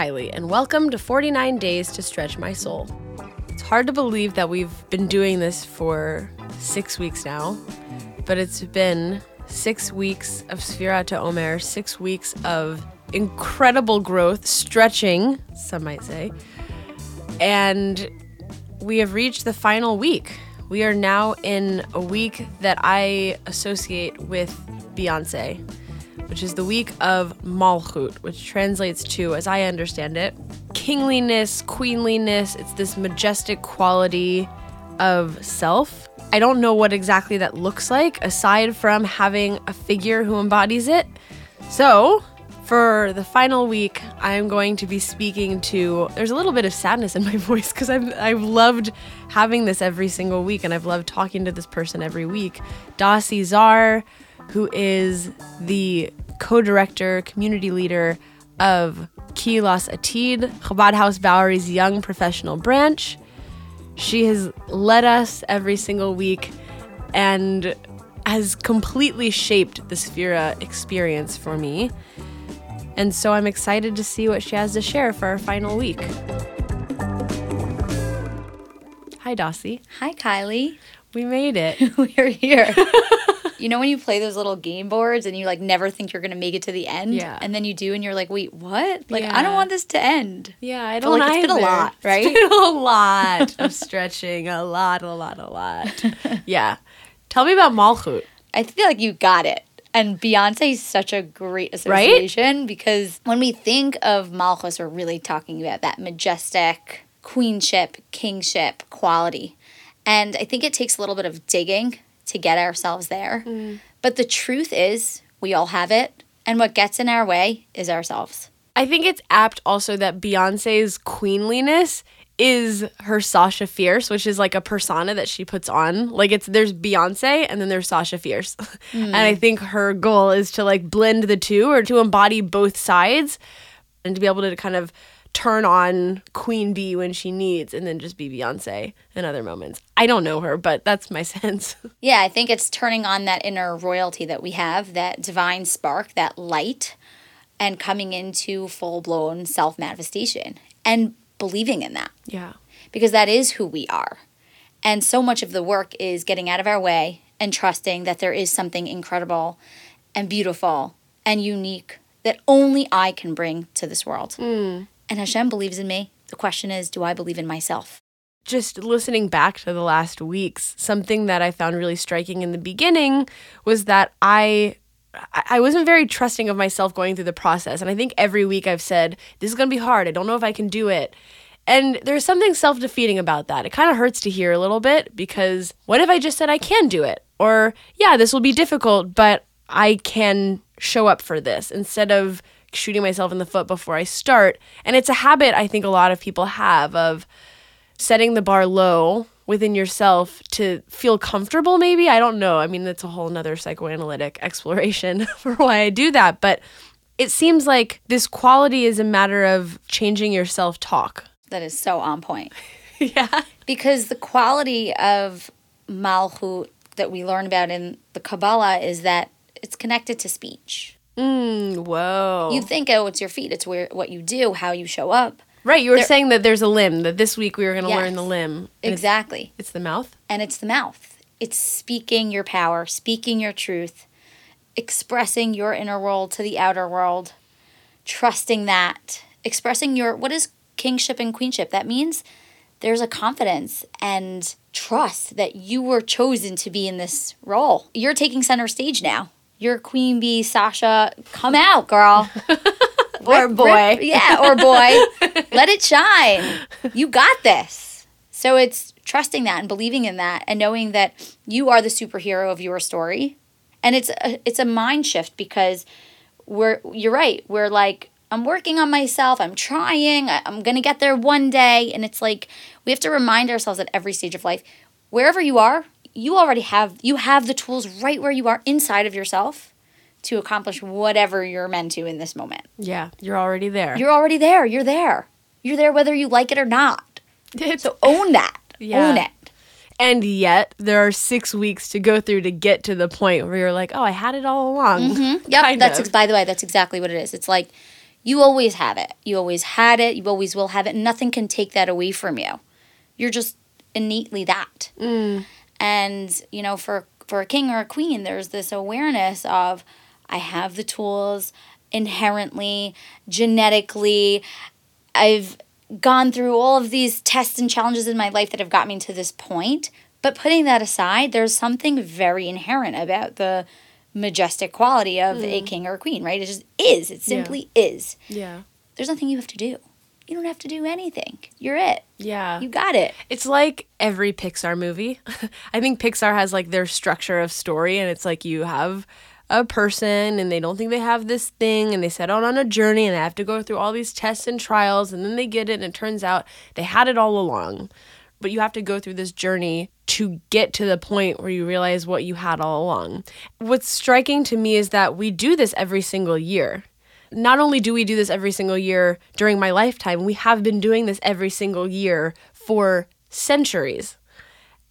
Kylie, and welcome to 49 Days to Stretch My Soul. It's hard to believe that we've been doing this for six weeks now, but it's been six weeks of Sfira to Omer, six weeks of incredible growth, stretching, some might say, and we have reached the final week. We are now in a week that I associate with Beyonce which is the week of Malchut, which translates to, as I understand it, kingliness, queenliness. It's this majestic quality of self. I don't know what exactly that looks like aside from having a figure who embodies it. So, for the final week, I'm going to be speaking to. There's a little bit of sadness in my voice because I've I've loved having this every single week, and I've loved talking to this person every week. Dasi Zar, who is the co director, community leader of Kilas Atid, Chabad House Bowery's young professional branch. She has led us every single week and has completely shaped the Sfira experience for me. And so I'm excited to see what she has to share for our final week. Hi, Dossie. Hi, Kylie. We made it. We're here. you know when you play those little game boards and you like never think you're gonna make it to the end, Yeah. and then you do, and you're like, wait, what? Like I don't want this to end. Yeah, I don't like, it's been a lot, right? It's been a lot of stretching, a lot, a lot, a lot. yeah. Tell me about Malchut. I feel like you got it. And Beyonce is such a great association because when we think of Malchus, we're really talking about that majestic queenship, kingship quality. And I think it takes a little bit of digging to get ourselves there. Mm. But the truth is, we all have it. And what gets in our way is ourselves. I think it's apt also that Beyonce's queenliness is her Sasha Fierce, which is like a persona that she puts on. Like it's there's Beyonce and then there's Sasha Fierce. Hmm. and I think her goal is to like blend the two or to embody both sides and to be able to kind of turn on Queen Bee when she needs and then just be Beyonce in other moments. I don't know her, but that's my sense. Yeah, I think it's turning on that inner royalty that we have, that divine spark, that light, and coming into full blown self manifestation and believing in that yeah. because that is who we are. And so much of the work is getting out of our way and trusting that there is something incredible and beautiful and unique that only I can bring to this world. Mm. And Hashem believes in me. The question is, do I believe in myself? just listening back to the last weeks, something that I found really striking in the beginning was that I I wasn't very trusting of myself going through the process. And I think every week I've said, this is going to be hard. I don't know if I can do it. And there's something self defeating about that. It kind of hurts to hear a little bit because what if I just said I can do it? Or, yeah, this will be difficult, but I can show up for this instead of shooting myself in the foot before I start. And it's a habit I think a lot of people have of, setting the bar low within yourself to feel comfortable maybe i don't know i mean that's a whole nother psychoanalytic exploration for why i do that but it seems like this quality is a matter of changing your self-talk That is so on point. yeah Because the quality of Malchut that we learn about in the Kabbalah is that it's connected to speech. Mm, whoa You think, oh, it's your feet, it's where what you do, how you show up. right you were there- saying that there's a limb that this week we were going to learn the limb and it's- Exactly. it's the mouth And it's the mouth. It's speaking your power, speaking your truth, expressing your inner world to the outer world, trusting that, expressing your what is kingship and queenship? That means there's a confidence and trust that you were chosen to be in this role. You're taking center stage now. You're Queen Bee, Sasha. Come out, girl. or Rip- boy rip- yeah, or boy. Let it shine. You got this. So it's trusting that and believing in that and knowing that you are the superhero of your story. And it's a, it's a mind shift because we're you're right. We're like I'm working on myself. I'm trying. I- I'm going to get there one day and it's like we have to remind ourselves at every stage of life wherever you are, you already have you have the tools right where you are inside of yourself to accomplish whatever you're meant to in this moment. yeah you're already there You're already there. You're there. You're there whether you like it or not. So own that. Yeah. Own it. and yet there are six weeks to go through to get to the point where you're like oh i had it all along mm-hmm. Yep. Kind that's ex- by the way, that's exactly what it is. It's like You always have it. You always had it. You always will have it. Nothing can take that away from you. You're just innately that. Mm. And, you know, for for a king or a queen, there's this awareness of I have the tools inherently, genetically. I've gone through all of these tests and challenges in my life that have got me to this point. But putting that aside, there's something very inherent about the majestic quality of a hmm. king or a queen, right? It just is. It simply is. Yeah. There's nothing you have to do. You don't have to do anything. You're it. Yeah. You got it. It's like every Pixar movie. I think Pixar has like their structure of story, and it's like you have a person and they don't think they have this thing and they set out on a journey and they have to go through all these tests and trials and then they get it and it turns out they had it all along. But you have to go through this journey to get to the point where you realize what you had all along. What's striking to me is that we do this every single year. Not only do we do this every single year during my lifetime, we have been doing this every single year for centuries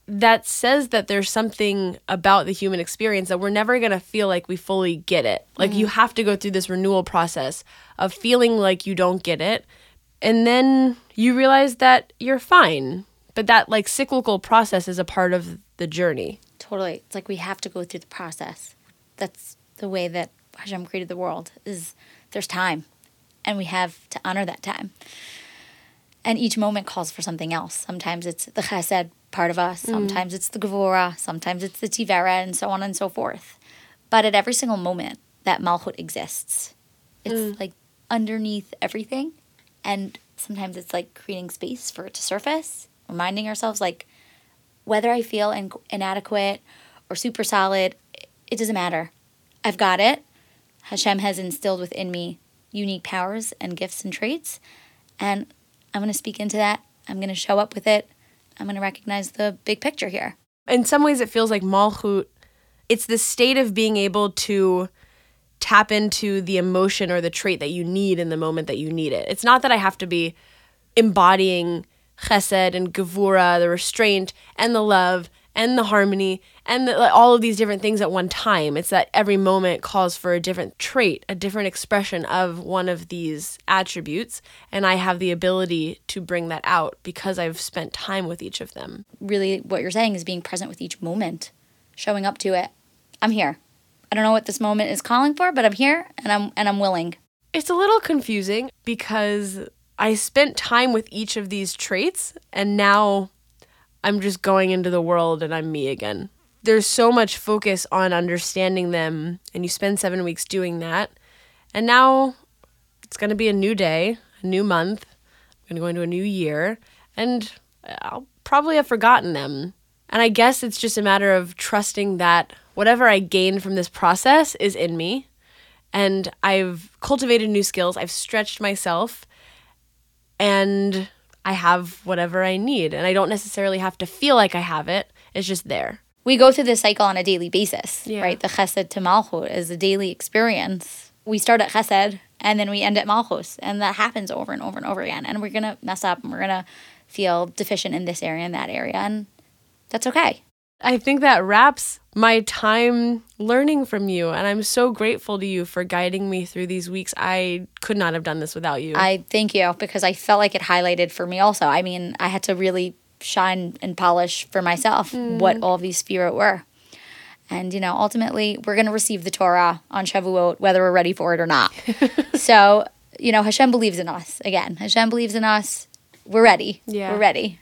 that says that there's something about the human experience that we're never going to feel like we fully get it. Like you mm. have to go through this renewal process of feeling like you don't get it and then you realize that you're fine. But that like cyclical process is a part of the journey. Totally. It's like we have to go through the process. That's the way that Hashem created the world is there's time and we have to honor that time. And each moment calls for something else. Sometimes it's the chesed part of us, mm-hmm. sometimes it's the gevura, sometimes it's the tiferet, and so on and so forth. But at every single moment that malchut exists, it's mm. like underneath everything. And sometimes it's like creating space for it to surface, reminding ourselves like whether I feel in- inadequate or super solid, it doesn't matter. I've got it. Hashem has instilled within me unique powers and gifts and traits, and I'm going to speak into that. I'm going to show up with it. I'm going to recognize the big picture here. In some ways, it feels like Malchut, it's the state of being able to tap into the emotion or the trait that you need in the moment that you need it. It's not that I have to be embodying chesed and gevura, the restraint and the love and the harmony and the, like, all of these different things at one time. It's that every moment calls for a different trait, a different expression of one of these attributes, and I have the ability to bring that out because I've spent time with each of them. Really, what you're saying is being present with each moment, showing up to it. I'm here. I don't know what this moment is calling for, but I'm here and I'm and I'm willing. It's a little confusing because I spent time with each of these traits and now I'm just going into the world and I'm me again. There's so much focus on understanding them and you spend 7 weeks doing that. And now it's going to be a new day, a new month. I'm going to go into a new year and I'll probably have forgotten them. And I guess it's just a matter of trusting that whatever I gain from this process is in me and I've cultivated new skills. I've stretched myself and I have whatever I need. And I don't necessarily have to feel like I have it, it's just there. We go through this cycle on a daily basis, Yeah. right? The chesed to malchut is a daily experience. We start at chesed and then we end at malchus, and that happens over and over and over again. And we're gonna mess up, and we're gonna feel deficient in this area and that area, and that's okay. I think that wraps my time learning from you. And I'm so grateful to you for guiding me through these weeks. I could not have done this without you. I thank you because I felt like it highlighted for me also. I mean, I had to really shine and polish for myself mm. what all these spirit were. And, you know, ultimately, we're going to receive the Torah on Shavuot, whether we're ready for it or not. so, you know, Hashem believes in us. Again, Hashem believes in us. We're ready. Yeah. We're ready.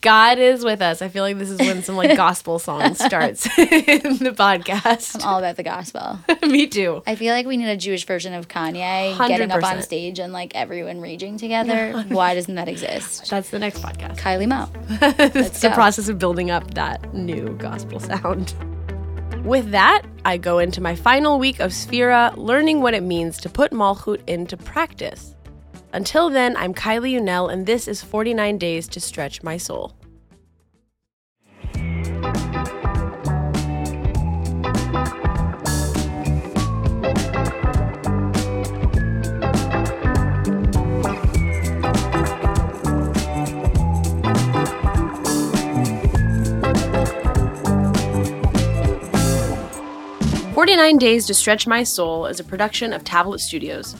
God is with us. I feel like this is when some like gospel song starts in the podcast. I'm all about the gospel. me too. I feel like we need a Jewish version of Kanye getting up on stage and like everyone raging together. Why doesn't that exist? That's the next podcast. Kylie Mo. it's the process of building up that new gospel sound. With that, I go into my final week of Sphira, learning what it means to put Malchut into practice. Until then, I'm Kylie Unell, and this is 49 Days to Stretch My Soul. Forty-nine Days to Stretch My Soul is a production of Tablet Studios.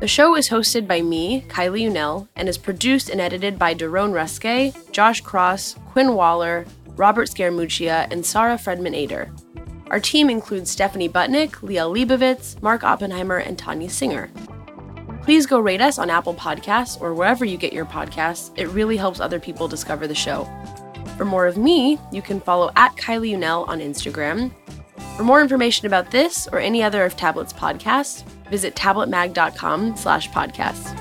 The show is hosted by me, Kylie Unell, and is produced and edited by Daron Ruske, Josh Cross, Quinn Waller, Robert Scaramuccia, and Sarah Fredman Ader. Our team includes Stephanie Butnick, Liel Leibovitz, Mark Oppenheimer, and Tanya Singer. Please go rate us on Apple Podcasts or wherever you get your podcasts. It really helps other people discover the show. For more of me, you can follow at Kylie Unell on Instagram. For more information about this or any other of Tablet's podcasts, visit tabletmag.com slash podcasts.